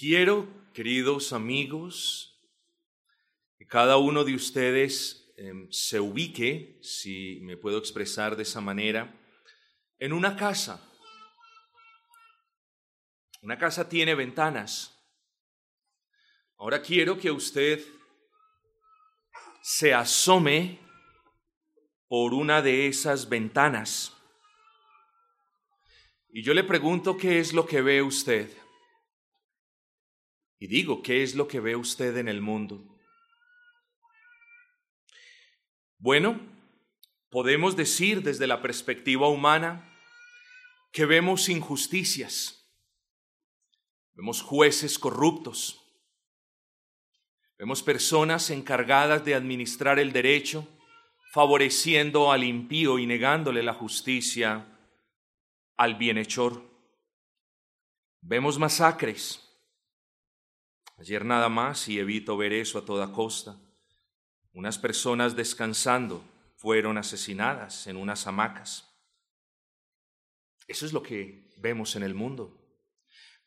Quiero, queridos amigos, que cada uno de ustedes em, se ubique, si me puedo expresar de esa manera, en una casa. Una casa tiene ventanas. Ahora quiero que usted se asome por una de esas ventanas. Y yo le pregunto qué es lo que ve usted. Y digo, ¿qué es lo que ve usted en el mundo? Bueno, podemos decir desde la perspectiva humana que vemos injusticias, vemos jueces corruptos, vemos personas encargadas de administrar el derecho, favoreciendo al impío y negándole la justicia al bienhechor. Vemos masacres, Ayer nada más, y evito ver eso a toda costa, unas personas descansando fueron asesinadas en unas hamacas. Eso es lo que vemos en el mundo.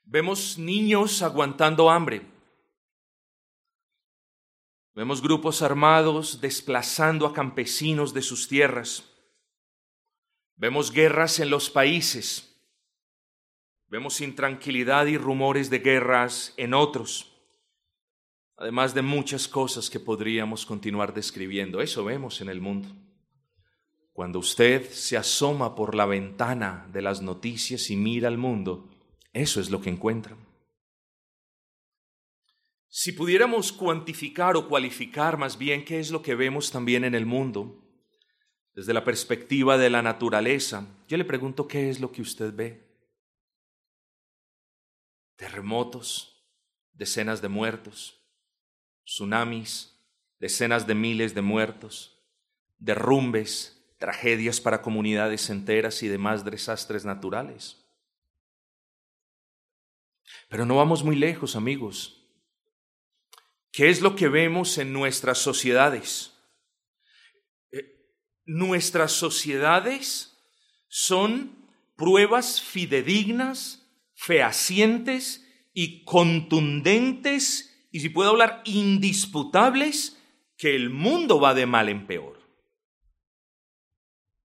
Vemos niños aguantando hambre. Vemos grupos armados desplazando a campesinos de sus tierras. Vemos guerras en los países. Vemos intranquilidad y rumores de guerras en otros además de muchas cosas que podríamos continuar describiendo. Eso vemos en el mundo. Cuando usted se asoma por la ventana de las noticias y mira al mundo, eso es lo que encuentra. Si pudiéramos cuantificar o cualificar más bien qué es lo que vemos también en el mundo, desde la perspectiva de la naturaleza, yo le pregunto qué es lo que usted ve. Terremotos, decenas de muertos, tsunamis, decenas de miles de muertos, derrumbes, tragedias para comunidades enteras y demás desastres naturales. Pero no vamos muy lejos, amigos. ¿Qué es lo que vemos en nuestras sociedades? Eh, nuestras sociedades son pruebas fidedignas, fehacientes y contundentes y si puedo hablar, indisputables, que el mundo va de mal en peor.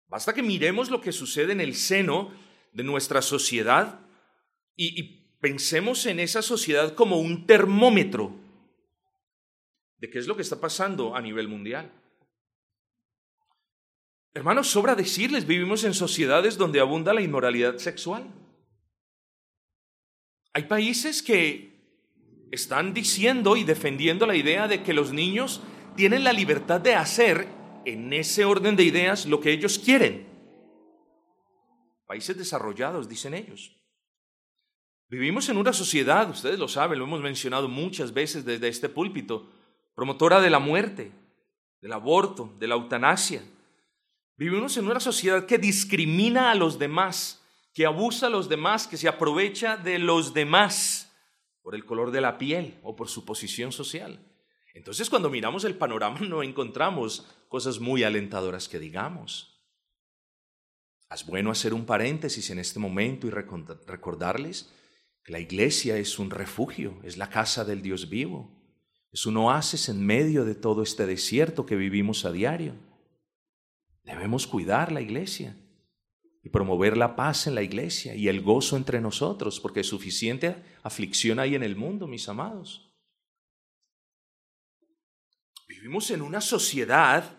Basta que miremos lo que sucede en el seno de nuestra sociedad y, y pensemos en esa sociedad como un termómetro de qué es lo que está pasando a nivel mundial. Hermanos, sobra decirles, vivimos en sociedades donde abunda la inmoralidad sexual. Hay países que están diciendo y defendiendo la idea de que los niños tienen la libertad de hacer en ese orden de ideas lo que ellos quieren. Países desarrollados, dicen ellos. Vivimos en una sociedad, ustedes lo saben, lo hemos mencionado muchas veces desde este púlpito, promotora de la muerte, del aborto, de la eutanasia. Vivimos en una sociedad que discrimina a los demás, que abusa a los demás, que se aprovecha de los demás por el color de la piel o por su posición social. Entonces cuando miramos el panorama no encontramos cosas muy alentadoras que digamos. Es bueno hacer un paréntesis en este momento y recordarles que la iglesia es un refugio, es la casa del Dios vivo, es un oasis en medio de todo este desierto que vivimos a diario. Debemos cuidar la iglesia y promover la paz en la iglesia y el gozo entre nosotros, porque suficiente aflicción hay en el mundo, mis amados. Vivimos en una sociedad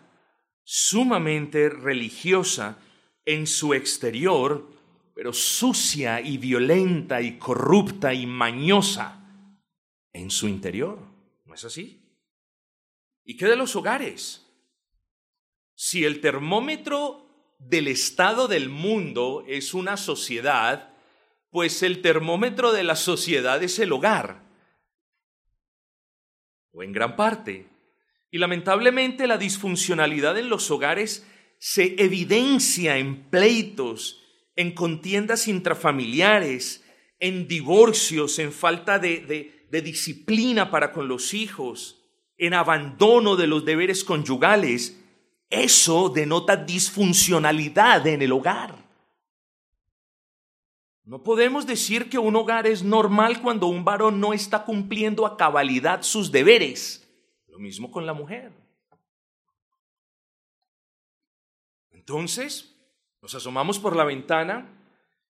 sumamente religiosa en su exterior, pero sucia y violenta y corrupta y mañosa en su interior. ¿No es así? ¿Y qué de los hogares? Si el termómetro del estado del mundo es una sociedad, pues el termómetro de la sociedad es el hogar, o en gran parte. Y lamentablemente la disfuncionalidad en los hogares se evidencia en pleitos, en contiendas intrafamiliares, en divorcios, en falta de, disciplina para con los hijos, en abandono de los deberes conyugales eso denota disfuncionalidad en el hogar. No podemos decir que un hogar es normal cuando un varón no está cumpliendo a cabalidad sus deberes. Lo mismo con la mujer. Entonces, nos asomamos por la ventana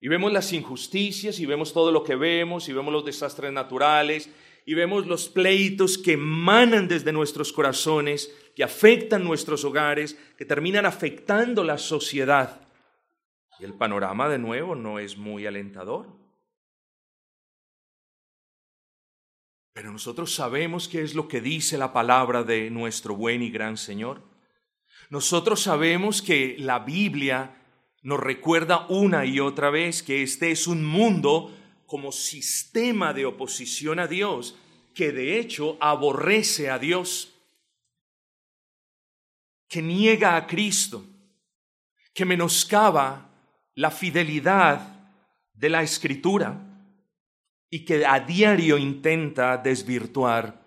y vemos las injusticias y vemos todo lo que vemos y vemos los desastres naturales y vemos los pleitos que emanan desde nuestros corazones, que afectan nuestros hogares, que terminan afectando la sociedad. Y el panorama de nuevo no es muy alentador. Pero nosotros sabemos qué es lo que dice la palabra de nuestro buen y gran Señor. Nosotros sabemos que la Biblia nos recuerda una y otra vez que este es un mundo como sistema de oposición a Dios, que de hecho aborrece a Dios, que niega a Cristo, que menoscaba la fidelidad de la escritura y que a diario intenta desvirtuar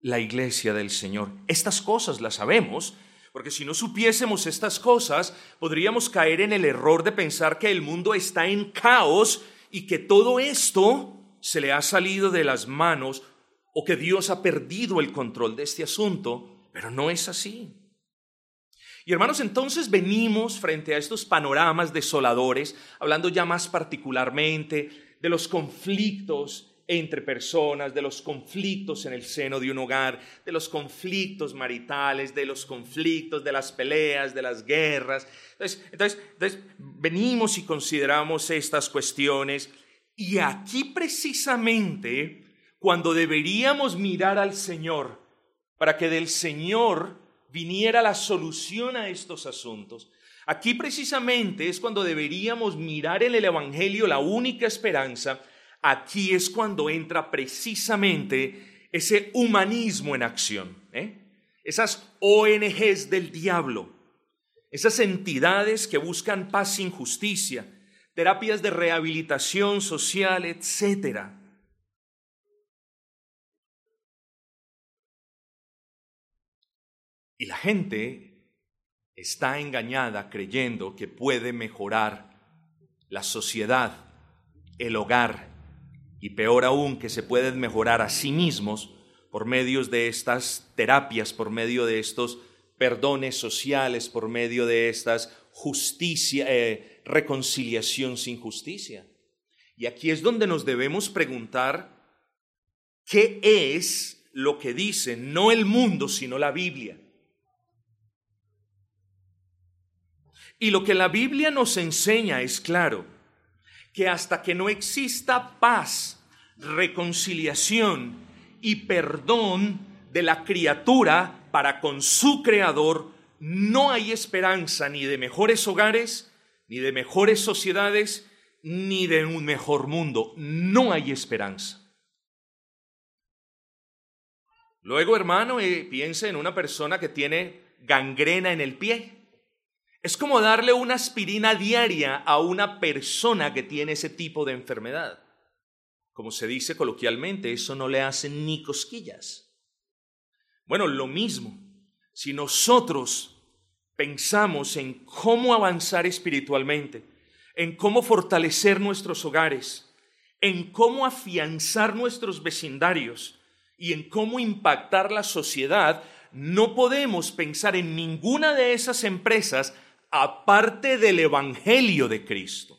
la iglesia del Señor. Estas cosas las sabemos, porque si no supiésemos estas cosas, podríamos caer en el error de pensar que el mundo está en caos y que todo esto se le ha salido de las manos o que Dios ha perdido el control de este asunto, pero no es así. Y hermanos, entonces venimos frente a estos panoramas desoladores, hablando ya más particularmente de los conflictos entre personas, de los conflictos en el seno de un hogar, de los conflictos maritales, de los conflictos, de las peleas, de las guerras. Entonces, entonces, entonces venimos y consideramos estas cuestiones y aquí precisamente cuando deberíamos mirar al Señor para que del Señor viniera la solución a estos asuntos. Aquí precisamente es cuando deberíamos mirar en el Evangelio la única esperanza. Aquí es cuando entra precisamente ese humanismo en acción. ¿eh? Esas ONGs del diablo, esas entidades que buscan paz sin justicia, terapias de rehabilitación social, etcétera Y la gente está engañada creyendo que puede mejorar la sociedad, el hogar y peor aún que se pueden mejorar a sí mismos por medio de estas terapias, por medio de estos perdones sociales, por medio de estas justicia, eh, reconciliación sin justicia. Y aquí es donde nos debemos preguntar qué es lo que dice no el mundo, sino la Biblia. Y lo que la Biblia nos enseña es claro, que hasta que no exista paz, reconciliación y perdón de la criatura para con su creador, no hay esperanza ni de mejores hogares, ni de mejores sociedades, ni de un mejor mundo. No hay esperanza. Luego, hermano, eh, piense en una persona que tiene gangrena en el pie. Es como darle una aspirina diaria a una persona que tiene ese tipo de enfermedad. Como se dice coloquialmente, eso no le hace ni cosquillas. Bueno, lo mismo. Si nosotros pensamos en cómo avanzar espiritualmente, en cómo fortalecer nuestros hogares, en cómo afianzar nuestros vecindarios y en cómo impactar la sociedad, no podemos pensar en ninguna de esas empresas aparte del Evangelio de Cristo.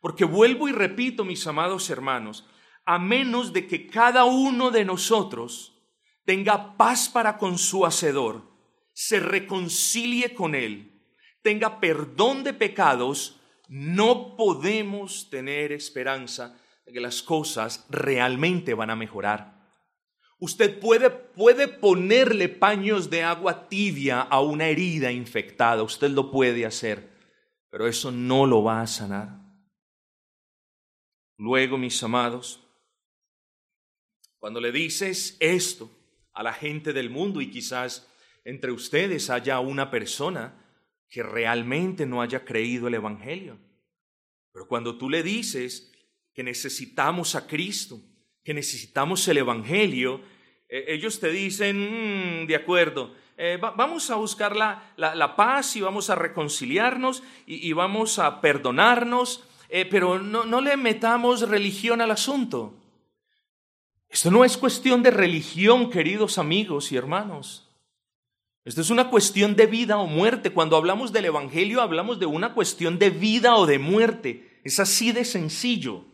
Porque vuelvo y repito, mis amados hermanos, a menos de que cada uno de nosotros tenga paz para con su Hacedor, se reconcilie con Él, tenga perdón de pecados, no podemos tener esperanza de que las cosas realmente van a mejorar. Usted puede, puede ponerle paños de agua tibia a una herida infectada, usted lo puede hacer, pero eso no lo va a sanar. Luego, mis amados, cuando le dices esto a la gente del mundo y quizás entre ustedes haya una persona que realmente no haya creído el Evangelio, pero cuando tú le dices que necesitamos a Cristo, que necesitamos el Evangelio, eh, ellos te dicen, mm, de acuerdo, eh, vamos a buscar la, la, paz y vamos a reconciliarnos y, vamos a perdonarnos eh, pero no, no le metamos religión al asunto. Esto no es cuestión de religión, queridos amigos y hermanos. Esto es una cuestión de vida o muerte. Cuando hablamos del Evangelio hablamos de una cuestión de vida o de muerte. Es así de sencillo.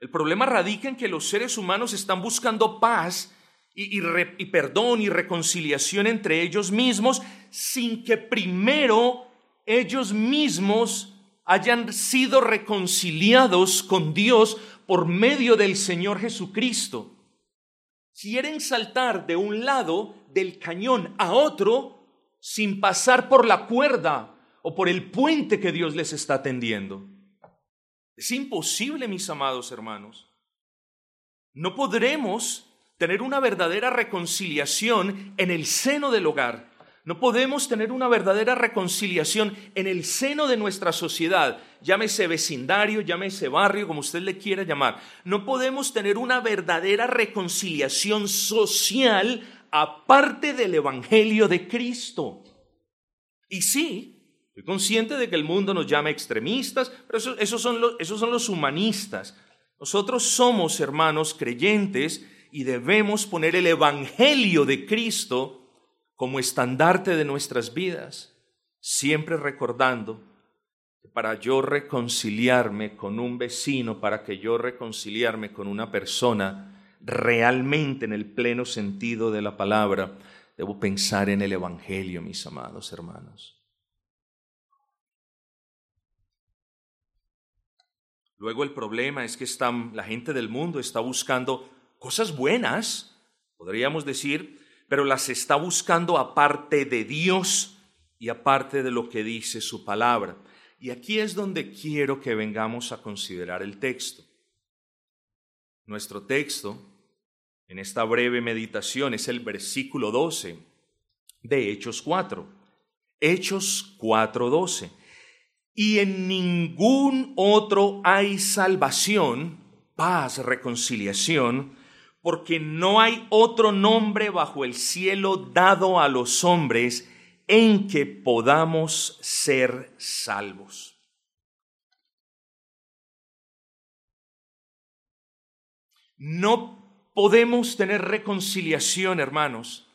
El problema radica en que los seres humanos están buscando paz y, perdón y reconciliación entre ellos mismos sin que primero ellos mismos hayan sido reconciliados con Dios por medio del Señor Jesucristo. Quieren saltar de un lado del cañón a otro sin pasar por la cuerda o por el puente que Dios les está tendiendo. Es imposible, mis amados hermanos. No podremos tener una verdadera reconciliación en el seno del hogar. No podemos tener una verdadera reconciliación en el seno de nuestra sociedad, llámese vecindario, llámese barrio, como usted le quiera llamar. No podemos tener una verdadera reconciliación social aparte del Evangelio de Cristo. Y sí, Estoy consciente de que el mundo nos llama extremistas, pero esos, son los, esos son los humanistas. Nosotros somos hermanos creyentes y debemos poner el Evangelio de Cristo como estandarte de nuestras vidas, siempre recordando que para yo reconciliarme con un vecino, para que yo reconciliarme con una persona realmente en el pleno sentido de la palabra, debo pensar en el Evangelio, mis amados hermanos. Luego el problema es que la gente del mundo está buscando cosas buenas, podríamos decir, pero las está buscando aparte de Dios y aparte de lo que dice su palabra. Y aquí es donde quiero que vengamos a considerar el texto. Nuestro texto en esta breve meditación es el versículo 12 de Hechos 4. Hechos 4:12 y en ningún otro hay salvación, paz, reconciliación, porque no hay otro nombre bajo el cielo dado a los hombres en que podamos ser salvos. No podemos tener reconciliación, hermanos,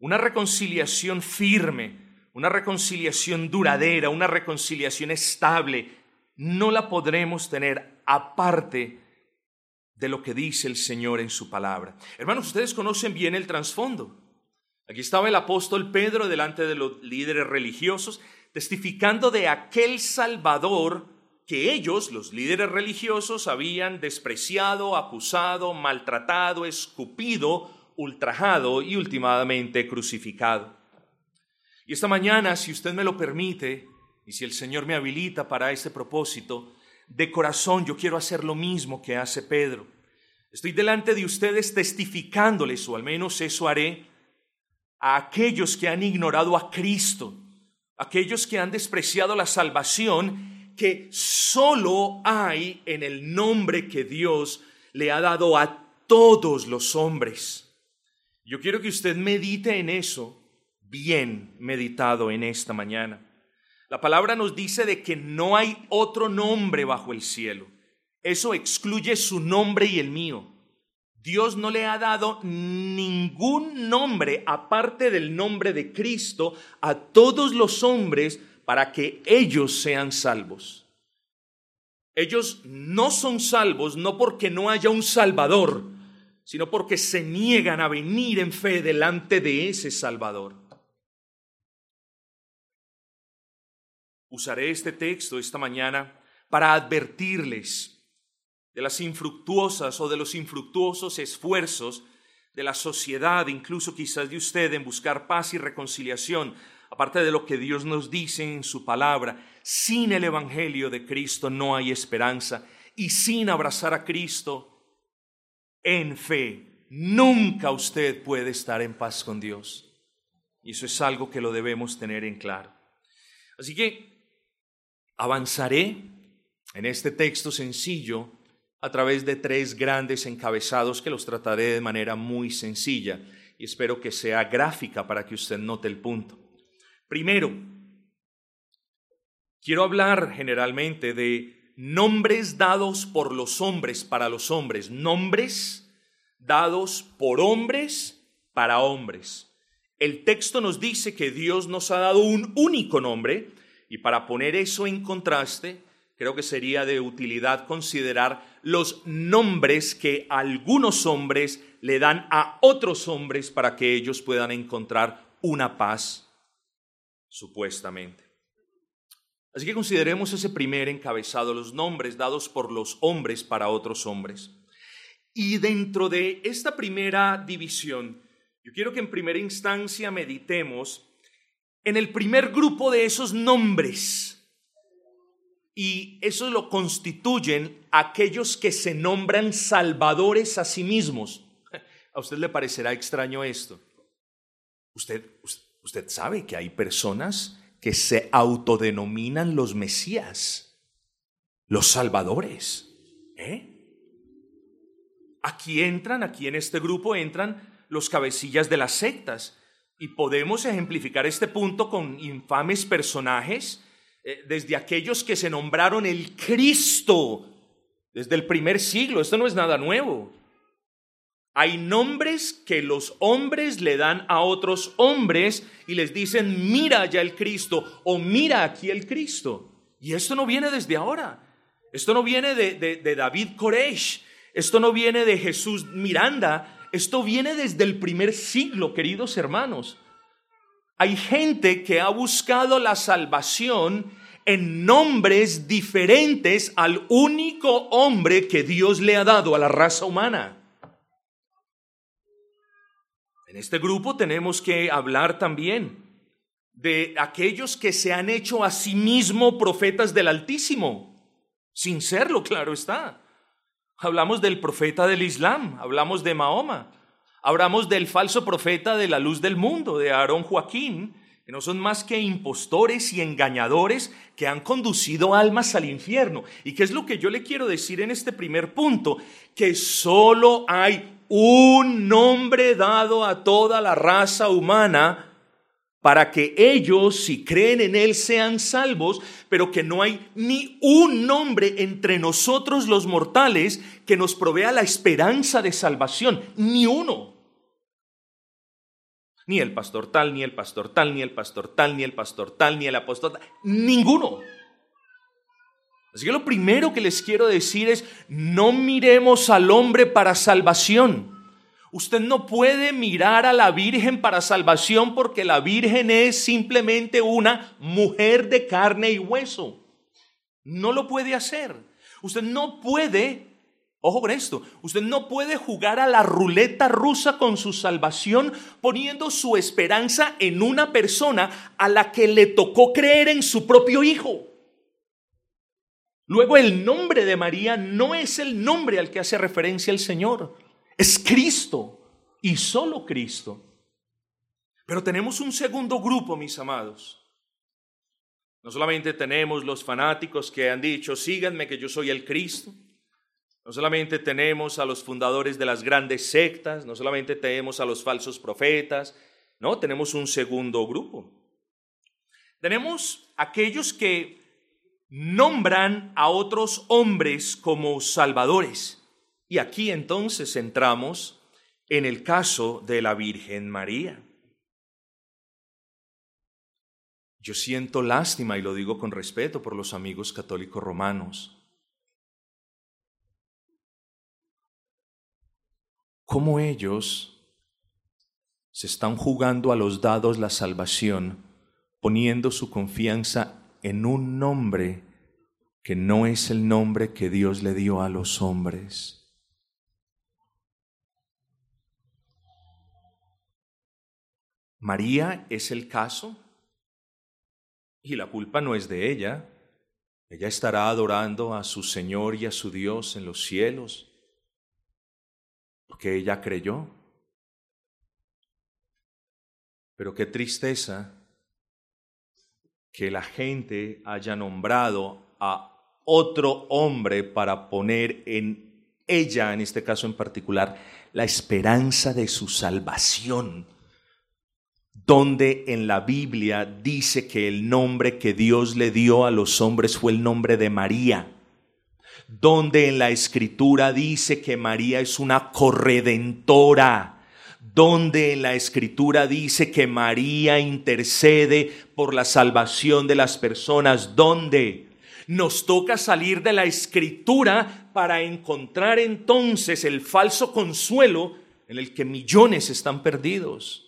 una reconciliación firme, una reconciliación duradera, una reconciliación estable, no la podremos tener aparte de lo que dice el Señor en su palabra. Hermanos, ustedes conocen bien el trasfondo. Aquí estaba el apóstol Pedro delante de los líderes religiosos, testificando de aquel Salvador que ellos, los líderes religiosos, habían despreciado, acusado, maltratado, escupido, ultrajado y últimamente crucificado. Y esta mañana, si usted me lo permite, y si el Señor me habilita para ese propósito, de corazón yo quiero hacer lo mismo que hace Pedro. Estoy delante de ustedes testificándoles, o al menos eso haré, a aquellos que han ignorado a Cristo, aquellos que han despreciado la salvación que solo hay en el nombre que Dios le ha dado a todos los hombres. Yo quiero que usted medite en eso bien meditado en esta mañana. La palabra nos dice de que no hay otro nombre bajo el cielo. Eso excluye su nombre y el mío. Dios no le ha dado ningún nombre aparte del nombre de Cristo a todos los hombres para que ellos sean salvos. Ellos no son salvos no porque no haya un Salvador, sino porque se niegan a venir en fe delante de ese Salvador. Usaré este texto esta mañana para advertirles de las infructuosas o de los infructuosos esfuerzos de la sociedad, incluso quizás de usted, en buscar paz y reconciliación, aparte de lo que Dios nos dice en su palabra. Sin el Evangelio de Cristo no hay esperanza y sin abrazar a Cristo en fe, nunca usted puede estar en paz con Dios. Y eso es algo que lo debemos tener en claro. Así que Avanzaré en este texto sencillo a través de tres grandes encabezados que los trataré de manera muy sencilla y espero que sea gráfica para que usted note el punto. Primero, quiero hablar generalmente de nombres dados por los hombres para los hombres, nombres dados por hombres para hombres. El texto nos dice que Dios nos ha dado un único nombre y para poner eso en contraste, creo que sería de utilidad considerar los nombres que algunos hombres le dan a otros hombres para que ellos puedan encontrar una paz, supuestamente. Así que consideremos ese primer encabezado, los nombres dados por los hombres para otros hombres. Y dentro de esta primera división, yo quiero que en primera instancia meditemos en el primer grupo de esos nombres. Y eso lo constituyen aquellos que se nombran salvadores a sí mismos. A usted le parecerá extraño esto. Usted, usted sabe que hay personas que se autodenominan los Mesías, los salvadores. ¿eh? Aquí entran, aquí en este grupo entran los cabecillas de las sectas y podemos ejemplificar este punto con infames personajes, eh, desde aquellos que se nombraron el Cristo desde el primer siglo. Esto no es nada nuevo. Hay nombres que los hombres le dan a otros hombres y les dicen, mira ya el Cristo o mira aquí el Cristo. Y esto no viene desde ahora. Esto no viene de, de David Koresh. Esto no viene de Jesús Miranda. Esto viene desde el primer siglo, queridos hermanos. Hay gente que ha buscado la salvación en nombres diferentes al único hombre que Dios le ha dado a la raza humana. En este grupo tenemos que hablar también de aquellos que se han hecho a sí mismo profetas del Altísimo, sin serlo, claro está. Hablamos del profeta del Islam, hablamos de Mahoma, hablamos del falso profeta de la luz del mundo, de Aarón Joaquín, que no son más que impostores y engañadores que han conducido almas al infierno. ¿Y qué es lo que yo le quiero decir en este primer punto? Que solo hay un nombre dado a toda la raza humana para que ellos, si creen en Él, sean salvos, pero que no hay ni un nombre entre nosotros los mortales que nos provea la esperanza de salvación, ni uno. Ni el pastor tal, ni el pastor tal, ni el pastor tal, ni el pastor tal, ni el apóstol tal, ninguno. Así que lo primero que les quiero decir es, no miremos al hombre para salvación. Usted no puede mirar a la Virgen para salvación porque la Virgen es simplemente una mujer de carne y hueso. No lo puede hacer. Usted no puede, ojo con esto, usted no puede jugar a la ruleta rusa con su salvación poniendo su esperanza en una persona a la que le tocó creer en su propio hijo. Luego el nombre de María no es el nombre al que hace referencia el Señor. Es Cristo y solo Cristo. Pero tenemos un segundo grupo, mis amados. No solamente tenemos los fanáticos que han dicho, síganme que yo soy el Cristo. No solamente tenemos a los fundadores de las grandes sectas, no solamente tenemos a los falsos profetas, no, tenemos un segundo grupo. Tenemos aquellos que nombran a otros hombres como salvadores. Y aquí entonces entramos en el caso de la Virgen María. Yo siento lástima, y lo digo con respeto por los amigos católicos romanos, cómo ellos se están jugando a los dados la salvación, poniendo su confianza en un nombre que no es el nombre que Dios le dio a los hombres. María es el caso y la culpa no es de ella. Ella estará adorando a su Señor y a su Dios en los cielos, porque ella creyó. Pero qué tristeza que la gente haya nombrado a otro hombre para poner en ella, en este caso en particular, la esperanza de su salvación donde en la Biblia dice que el nombre que Dios le dio a los hombres fue el nombre de María, donde en la escritura dice que María es una corredentora, donde en la escritura dice que María intercede por la salvación de las personas, donde nos toca salir de la escritura para encontrar entonces el falso consuelo en el que millones están perdidos.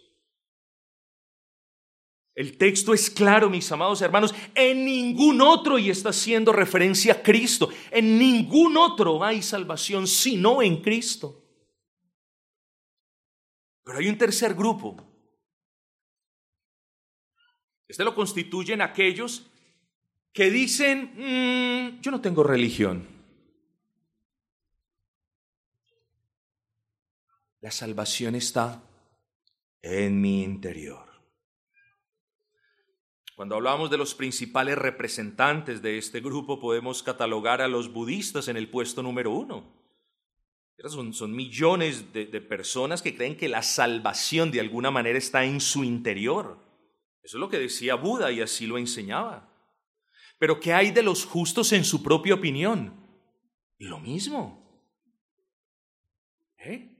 El texto es claro, mis amados hermanos, en ningún otro, y está haciendo referencia a Cristo, en ningún otro hay salvación sino en Cristo. Pero hay un tercer grupo. Este lo constituyen aquellos que dicen, mm, yo no tengo religión. La salvación está en mi interior. Cuando hablamos de los principales representantes de este grupo, podemos catalogar a los budistas en el puesto número uno. Son, millones de, de personas que creen que la salvación de alguna manera está en su interior. Eso es lo que decía Buda y así lo enseñaba. Pero ¿qué hay de los justos en su propia opinión? Lo mismo. ¿Eh?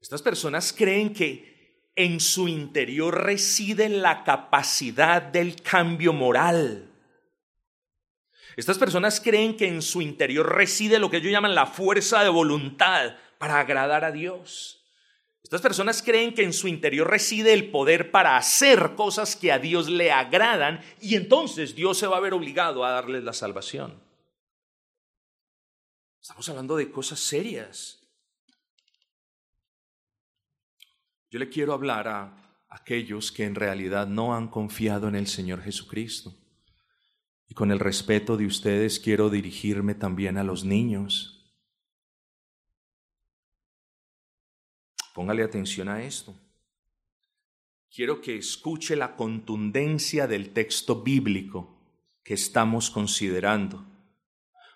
Estas personas creen que en su interior reside la capacidad del cambio moral. Estas personas creen que en su interior reside lo que ellos llaman la fuerza de voluntad para agradar a Dios. Estas personas creen que en su interior reside el poder para hacer cosas que a Dios le agradan y entonces Dios se va a ver obligado a darles la salvación. Estamos hablando de cosas serias. Yo le quiero hablar a aquellos que en realidad no han confiado en el Señor Jesucristo. Y con el respeto de ustedes quiero dirigirme también a los niños. Póngale atención a esto. Quiero que escuche la contundencia del texto bíblico que estamos considerando.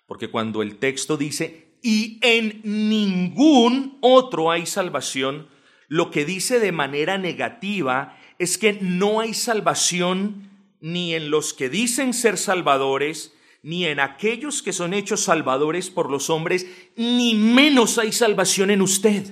Porque cuando el texto dice, y en ningún otro hay salvación, lo que dice de manera negativa es que no hay salvación ni en los que dicen ser salvadores, ni en aquellos que son hechos salvadores por los hombres, ni menos hay salvación en usted.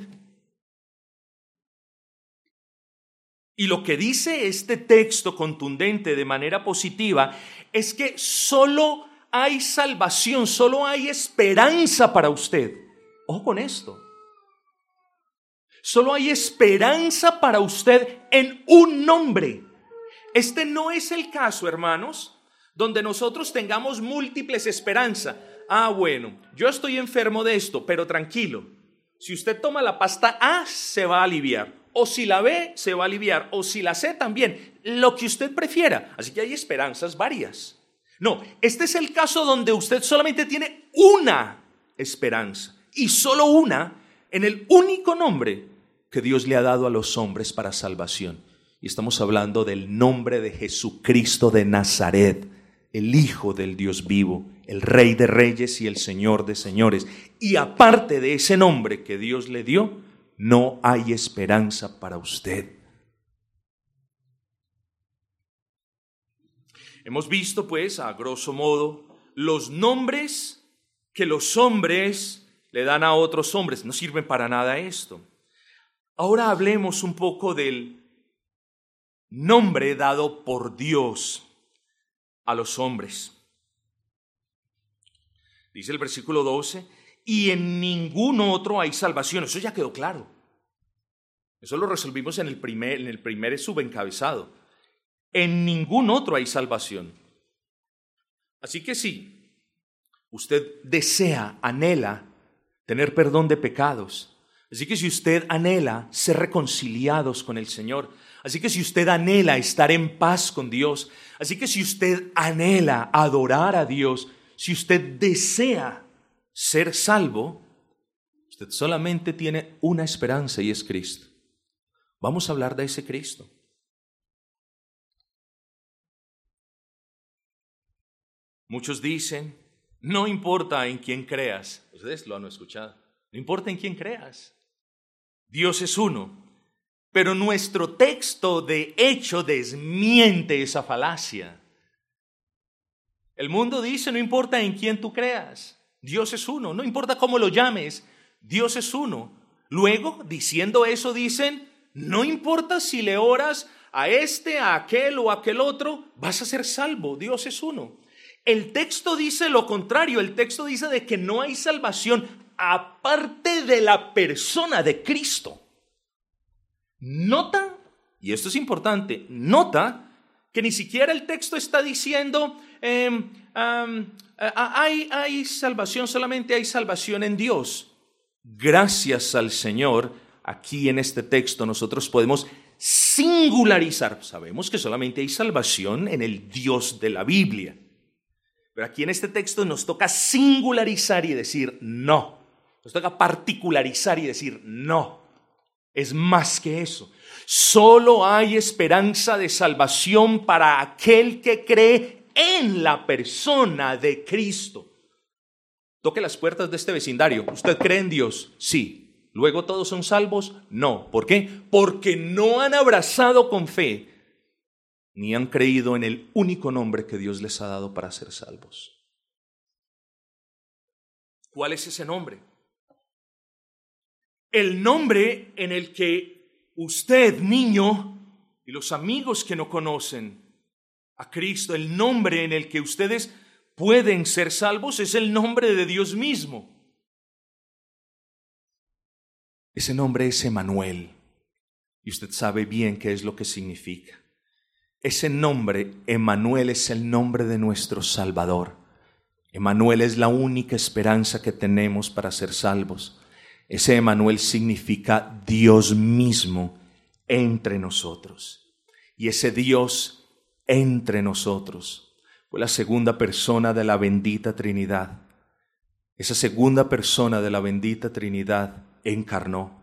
Y lo que dice este texto contundente de manera positiva es que solo hay salvación, solo hay esperanza para usted. Ojo con esto. Solo hay esperanza para usted en un nombre. Este no es el caso, hermanos, donde nosotros tengamos múltiples esperanzas. Ah, bueno, yo estoy enfermo de esto, pero tranquilo. Si usted toma la pasta A, se va a aliviar. O si la B, se va a aliviar. O si la C también. Lo que usted prefiera. Así que hay esperanzas varias. No, este es el caso donde usted solamente tiene una esperanza. Y solo una en el único nombre que Dios le ha dado a los hombres para salvación. Y estamos hablando del nombre de Jesucristo de Nazaret, el Hijo del Dios vivo, el Rey de Reyes y el Señor de Señores. Y aparte de ese nombre que Dios le dio, no hay esperanza para usted. Hemos visto, pues, a grosso modo, los nombres que los hombres le dan a otros hombres. No sirven para nada esto. Ahora hablemos un poco del nombre dado por Dios a los hombres. Dice el versículo 12, y en ningún otro hay salvación. Eso ya quedó claro. Eso lo resolvimos en el primer, en el primer subencabezado. En ningún otro hay salvación. Así que si usted desea, anhela tener perdón de pecados, Así que si usted anhela ser reconciliados con el Señor, así que si usted anhela estar en paz con Dios, así que si usted anhela adorar a Dios, si usted desea ser salvo, usted solamente tiene una esperanza y es Cristo. Vamos a hablar de ese Cristo. Muchos dicen, no importa en quién creas, ustedes lo han escuchado, no importa en quién creas, Dios es uno. Pero nuestro texto de hecho desmiente esa falacia. El mundo dice, no importa en quién tú creas, Dios es uno, no importa cómo lo llames, Dios es uno. Luego, diciendo eso, dicen, no importa si le oras a este, a aquel o a aquel otro, vas a ser salvo, Dios es uno. El texto dice lo contrario, el texto dice de que no hay salvación aparte de la persona de Cristo. Nota, y esto es importante, nota que ni siquiera el texto está diciendo, em, hay, hay salvación, solamente hay salvación en Dios. Gracias al Señor, aquí en este texto nosotros podemos singularizar. Sabemos que solamente hay salvación en el Dios de la Biblia. Pero aquí en este texto nos toca singularizar y decir no. Nos toca particularizar y decir no. Es más que eso. Solo hay esperanza de salvación para aquel que cree en la persona de Cristo. Toque las puertas de este vecindario. ¿Usted cree en Dios? Sí. ¿Luego todos son salvos? No. ¿Por qué? Porque no han abrazado con fe ni han creído en el único nombre que Dios les ha dado para ser salvos. ¿Cuál es ese nombre? El nombre en el que usted, niño, y los amigos que no conocen a Cristo, el nombre en el que ustedes pueden ser salvos es el nombre de Dios mismo. Ese nombre es Emanuel. Y usted sabe bien qué es lo que significa. Ese nombre, Emanuel, es el nombre de nuestro Salvador. Emanuel es la única esperanza que tenemos para ser salvos. Ese Emanuel significa Dios mismo entre nosotros. Y ese Dios entre nosotros fue la segunda persona de la bendita Trinidad. Esa segunda persona de la bendita Trinidad encarnó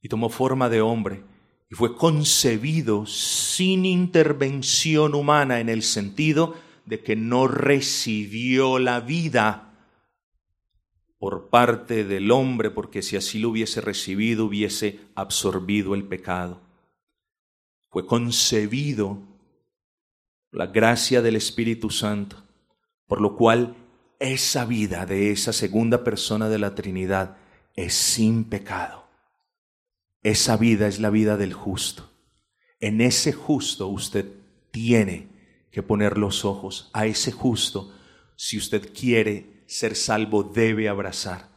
y tomó forma de hombre y fue concebido sin intervención humana en el sentido de que no recibió la vida por parte del hombre, porque si así lo hubiese recibido, hubiese absorbido el pecado. Fue concebido la gracia del Espíritu Santo, por lo cual esa vida de esa segunda persona de la Trinidad es sin pecado. Esa vida es la vida del justo. En ese justo usted tiene que poner los ojos. A ese justo, si usted quiere ser salvo, debe abrazar.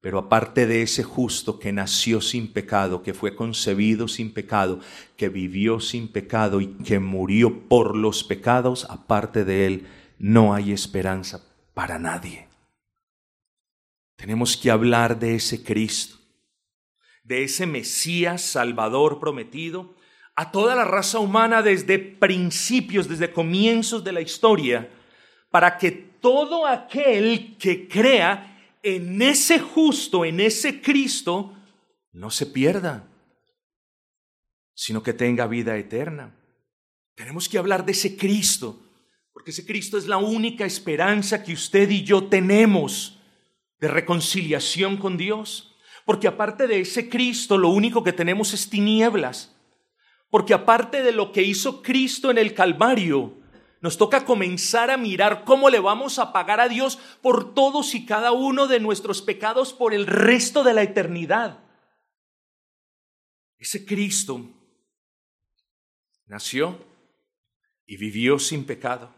Pero aparte de ese justo que nació sin pecado, que fue concebido sin pecado, que vivió sin pecado y que murió por los pecados, aparte de él, no hay esperanza para nadie. Tenemos que hablar de ese Cristo de ese Mesías Salvador prometido a toda la raza humana desde principios, desde comienzos de la historia, para que todo aquel que crea en ese justo, en ese Cristo, no se pierda, sino que tenga vida eterna. Tenemos que hablar de ese Cristo, porque ese Cristo es la única esperanza que usted y yo tenemos de reconciliación con Dios. Porque aparte de ese Cristo, lo único que tenemos es tinieblas. Porque aparte de lo que hizo Cristo en el Calvario, nos toca comenzar a mirar cómo le vamos a pagar a Dios por todos y cada uno de nuestros pecados por el resto de la eternidad. Ese Cristo nació y vivió sin pecado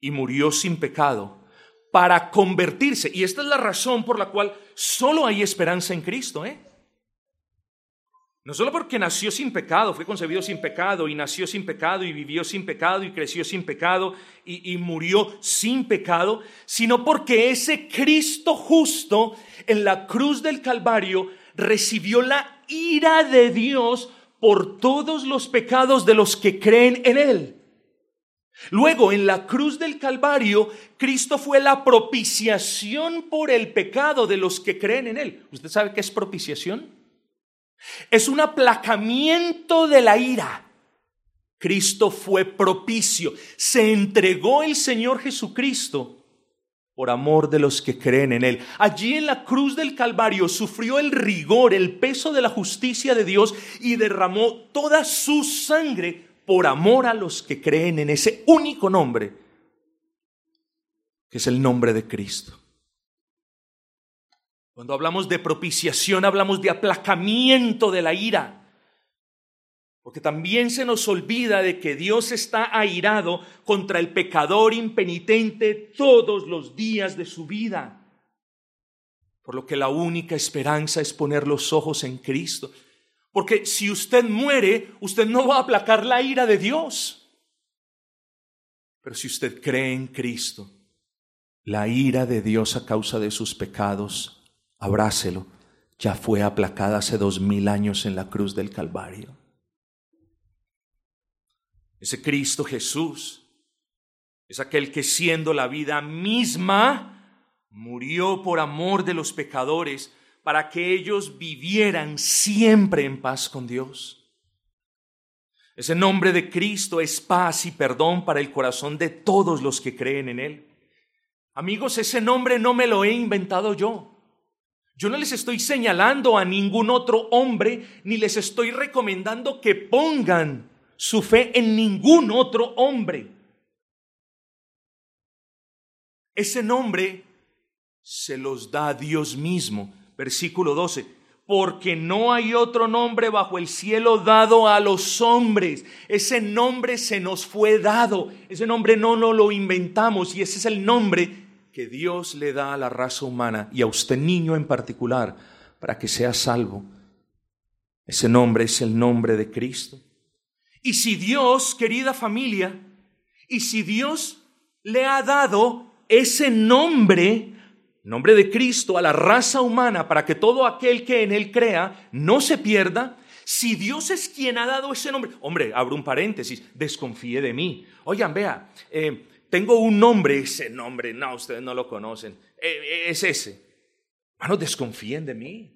y murió sin pecado para convertirse. Y esta es la razón por la cual solo hay esperanza en Cristo. ¿eh? No solo porque nació sin pecado, fue concebido sin pecado y nació sin pecado y vivió sin pecado y creció sin pecado y, murió sin pecado, sino porque ese Cristo justo en la cruz del Calvario recibió la ira de Dios por todos los pecados de los que creen en Él. Luego, en la cruz del Calvario, Cristo fue la propiciación por el pecado de los que creen en Él. ¿Usted sabe qué es propiciación? Es un aplacamiento de la ira. Cristo fue propicio. Se entregó el Señor Jesucristo por amor de los que creen en Él. Allí en la cruz del Calvario sufrió el rigor, el peso de la justicia de Dios y derramó toda su sangre por amor a los que creen en ese único nombre, que es el nombre de Cristo. Cuando hablamos de propiciación, hablamos de aplacamiento de la ira. Porque también se nos olvida de que Dios está airado contra el pecador impenitente todos los días de su vida. Por lo que la única esperanza es poner los ojos en Cristo. Porque si usted muere, usted no va a aplacar la ira de Dios. Pero si usted cree en Cristo, la ira de Dios a causa de sus pecados, abrácelo, ya fue aplacada hace dos mil años en la cruz del Calvario. Ese Cristo Jesús es aquel que siendo la vida misma, murió por amor de los pecadores para que ellos vivieran siempre en paz con Dios. Ese nombre de Cristo es paz y perdón para el corazón de todos los que creen en Él. Amigos, ese nombre no me lo he inventado yo. Yo no les estoy señalando a ningún otro hombre, ni les estoy recomendando que pongan su fe en ningún otro hombre. Ese nombre se los da Dios mismo. Versículo 12. Porque no hay otro nombre bajo el cielo dado a los hombres. Ese nombre se nos fue dado. Ese nombre no, no lo inventamos y ese es el nombre que Dios le da a la raza humana y a usted niño en particular para que sea salvo. Ese nombre es el nombre de Cristo. Y si Dios, querida familia, y si Dios le ha dado ese nombre, nombre de Cristo, a la raza humana para que todo aquel que en Él crea no se pierda, si Dios es quien ha dado ese nombre, hombre, abro un paréntesis, desconfíe de mí. Oigan, vea, eh, tengo un nombre, ese nombre, no, ustedes no lo conocen, eh, es ese. Bueno, desconfíen de mí.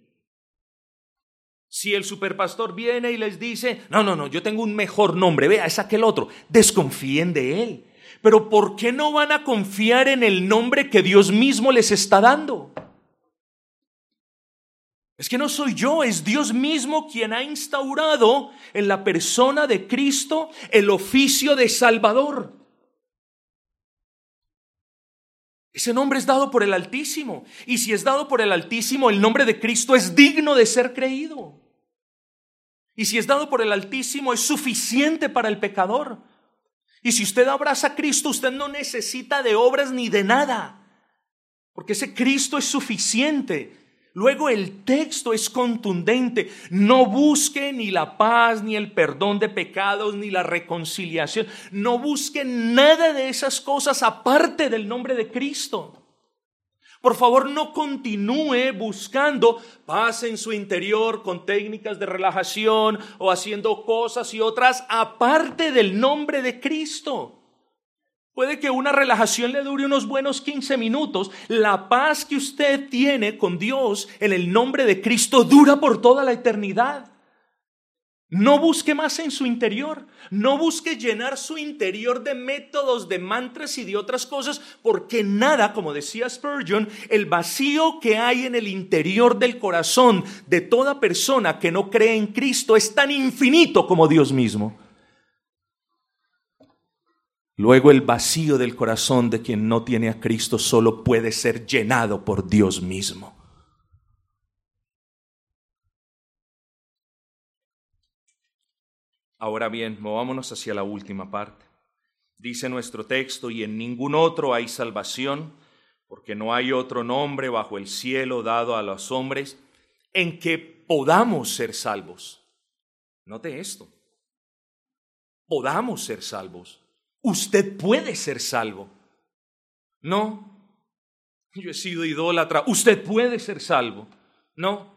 Si el superpastor viene y les dice, no, no, no, yo tengo un mejor nombre, vea, es aquel otro, desconfíen de él. Pero ¿por qué no van a confiar en el nombre que Dios mismo les está dando? Es que no soy yo, es Dios mismo quien ha instaurado en la persona de Cristo el oficio de Salvador. Ese nombre es dado por el Altísimo. Y si es dado por el Altísimo, el nombre de Cristo es digno de ser creído. Y si es dado por el Altísimo, es suficiente para el pecador. Y si usted abraza a Cristo, usted no necesita de obras ni de nada, porque ese Cristo es suficiente. Luego el texto es contundente. No busque ni la paz, ni el perdón de pecados, ni la reconciliación. No busque nada de esas cosas aparte del nombre de Cristo. Por favor, no continúe buscando paz en su interior con técnicas de relajación o haciendo cosas y otras aparte del nombre de Cristo. Puede que una relajación le dure unos buenos 15 minutos. La paz que usted tiene con Dios en el nombre de Cristo dura por toda la eternidad. No busque más en su interior, no busque llenar su interior de métodos, de mantras y de otras cosas, porque nada, como decía Spurgeon, el vacío que hay en el interior del corazón de toda persona que no cree en Cristo es tan infinito como Dios mismo. Luego el vacío del corazón de quien no tiene a Cristo solo puede ser llenado por Dios mismo. Ahora bien, movámonos hacia la última parte. Dice nuestro texto, y en ningún otro hay salvación, porque no hay otro nombre bajo el cielo dado a los hombres en que podamos ser salvos. Note esto, podamos ser salvos. Usted puede ser salvo. No, yo he sido idólatra. Usted puede ser salvo. No,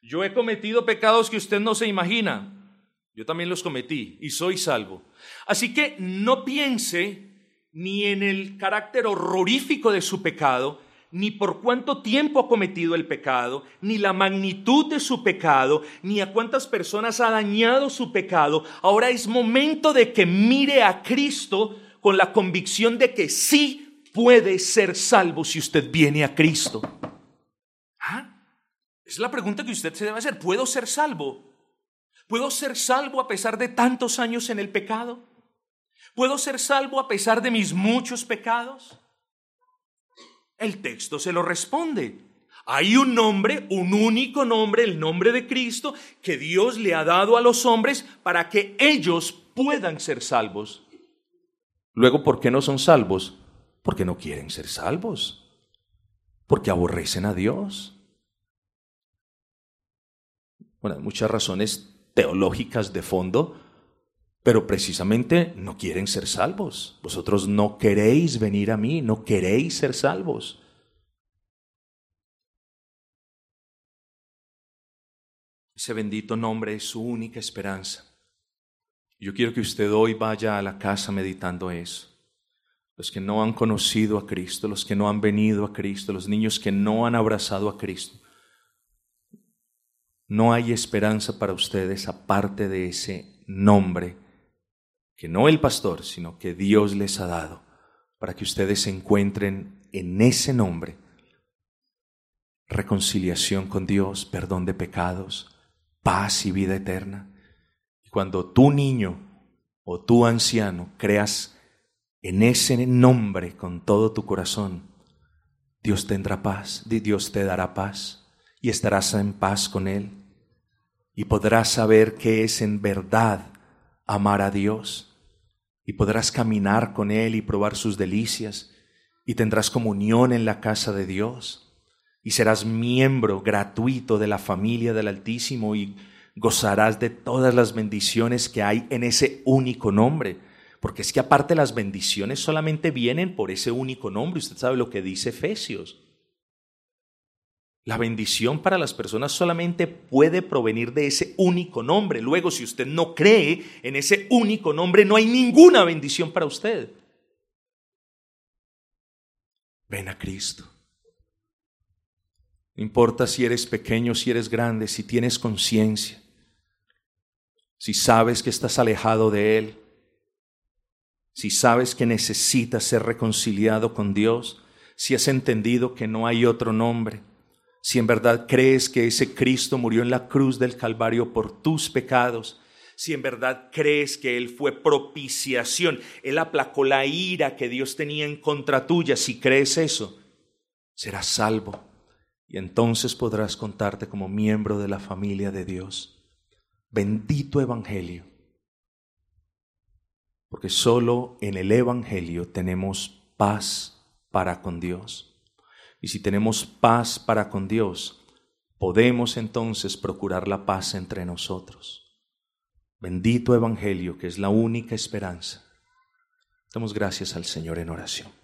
yo he cometido pecados que usted no se imagina. Yo también los cometí y soy salvo. Así que no piense ni en el carácter horrorífico de su pecado, ni por cuánto tiempo ha cometido el pecado, ni la magnitud de su pecado, ni a cuántas personas ha dañado su pecado. Ahora es momento de que mire a Cristo con la convicción de que sí puede ser salvo si usted viene a Cristo? ¿Ah? Es la pregunta que usted se debe hacer. ¿Puedo ser salvo? ¿Puedo ser salvo a pesar de tantos años en el pecado? ¿Puedo ser salvo a pesar de mis muchos pecados? El texto se lo responde. Hay un nombre, un único nombre, el nombre de Cristo, que Dios le ha dado a los hombres para que ellos puedan ser salvos. Luego, ¿por qué no son salvos? Porque no quieren ser salvos. Porque aborrecen a Dios. Bueno, hay muchas razones teológicas de fondo, pero precisamente no quieren ser salvos. Vosotros no queréis venir a mí, no queréis ser salvos. Ese bendito nombre es su única esperanza. Yo quiero que usted hoy vaya a la casa meditando eso. Los que no han conocido a Cristo, los que no han venido a Cristo, los niños que no han abrazado a Cristo. No hay esperanza para ustedes aparte de ese nombre que no el pastor, sino que Dios les ha dado para que ustedes se encuentren en ese nombre reconciliación con Dios, perdón de pecados, paz y vida eterna. Cuando tú niño o tú anciano creas en ese nombre con todo tu corazón, Dios tendrá paz, Dios te dará paz y estarás en paz con Él y podrás saber qué es en verdad amar a Dios y podrás caminar con Él y probar sus delicias y tendrás comunión en la casa de Dios y serás miembro gratuito de la familia del Altísimo y gozarás de todas las bendiciones que hay en ese único nombre. Porque es que aparte las bendiciones solamente vienen por ese único nombre. Usted sabe lo que dice Efesios. La bendición para las personas solamente puede provenir de ese único nombre. Luego, si usted no cree en ese único nombre, no hay ninguna bendición para usted. Ven a Cristo. No importa si eres pequeño, si eres grande, si tienes conciencia, si sabes que estás alejado de Él, si sabes que necesitas ser reconciliado con Dios, si has entendido que no hay otro nombre, si en verdad crees que ese Cristo murió en la cruz del Calvario por tus pecados, si en verdad crees que Él fue propiciación, Él aplacó la ira que Dios tenía en contra tuya, si crees eso, serás salvo y entonces podrás contarte como miembro de la familia de Dios. Bendito Evangelio, porque solo en el Evangelio tenemos paz para con Dios. Y si tenemos paz para con Dios, podemos entonces procurar la paz entre nosotros. Bendito Evangelio, que es la única esperanza. Damos gracias al Señor en oración.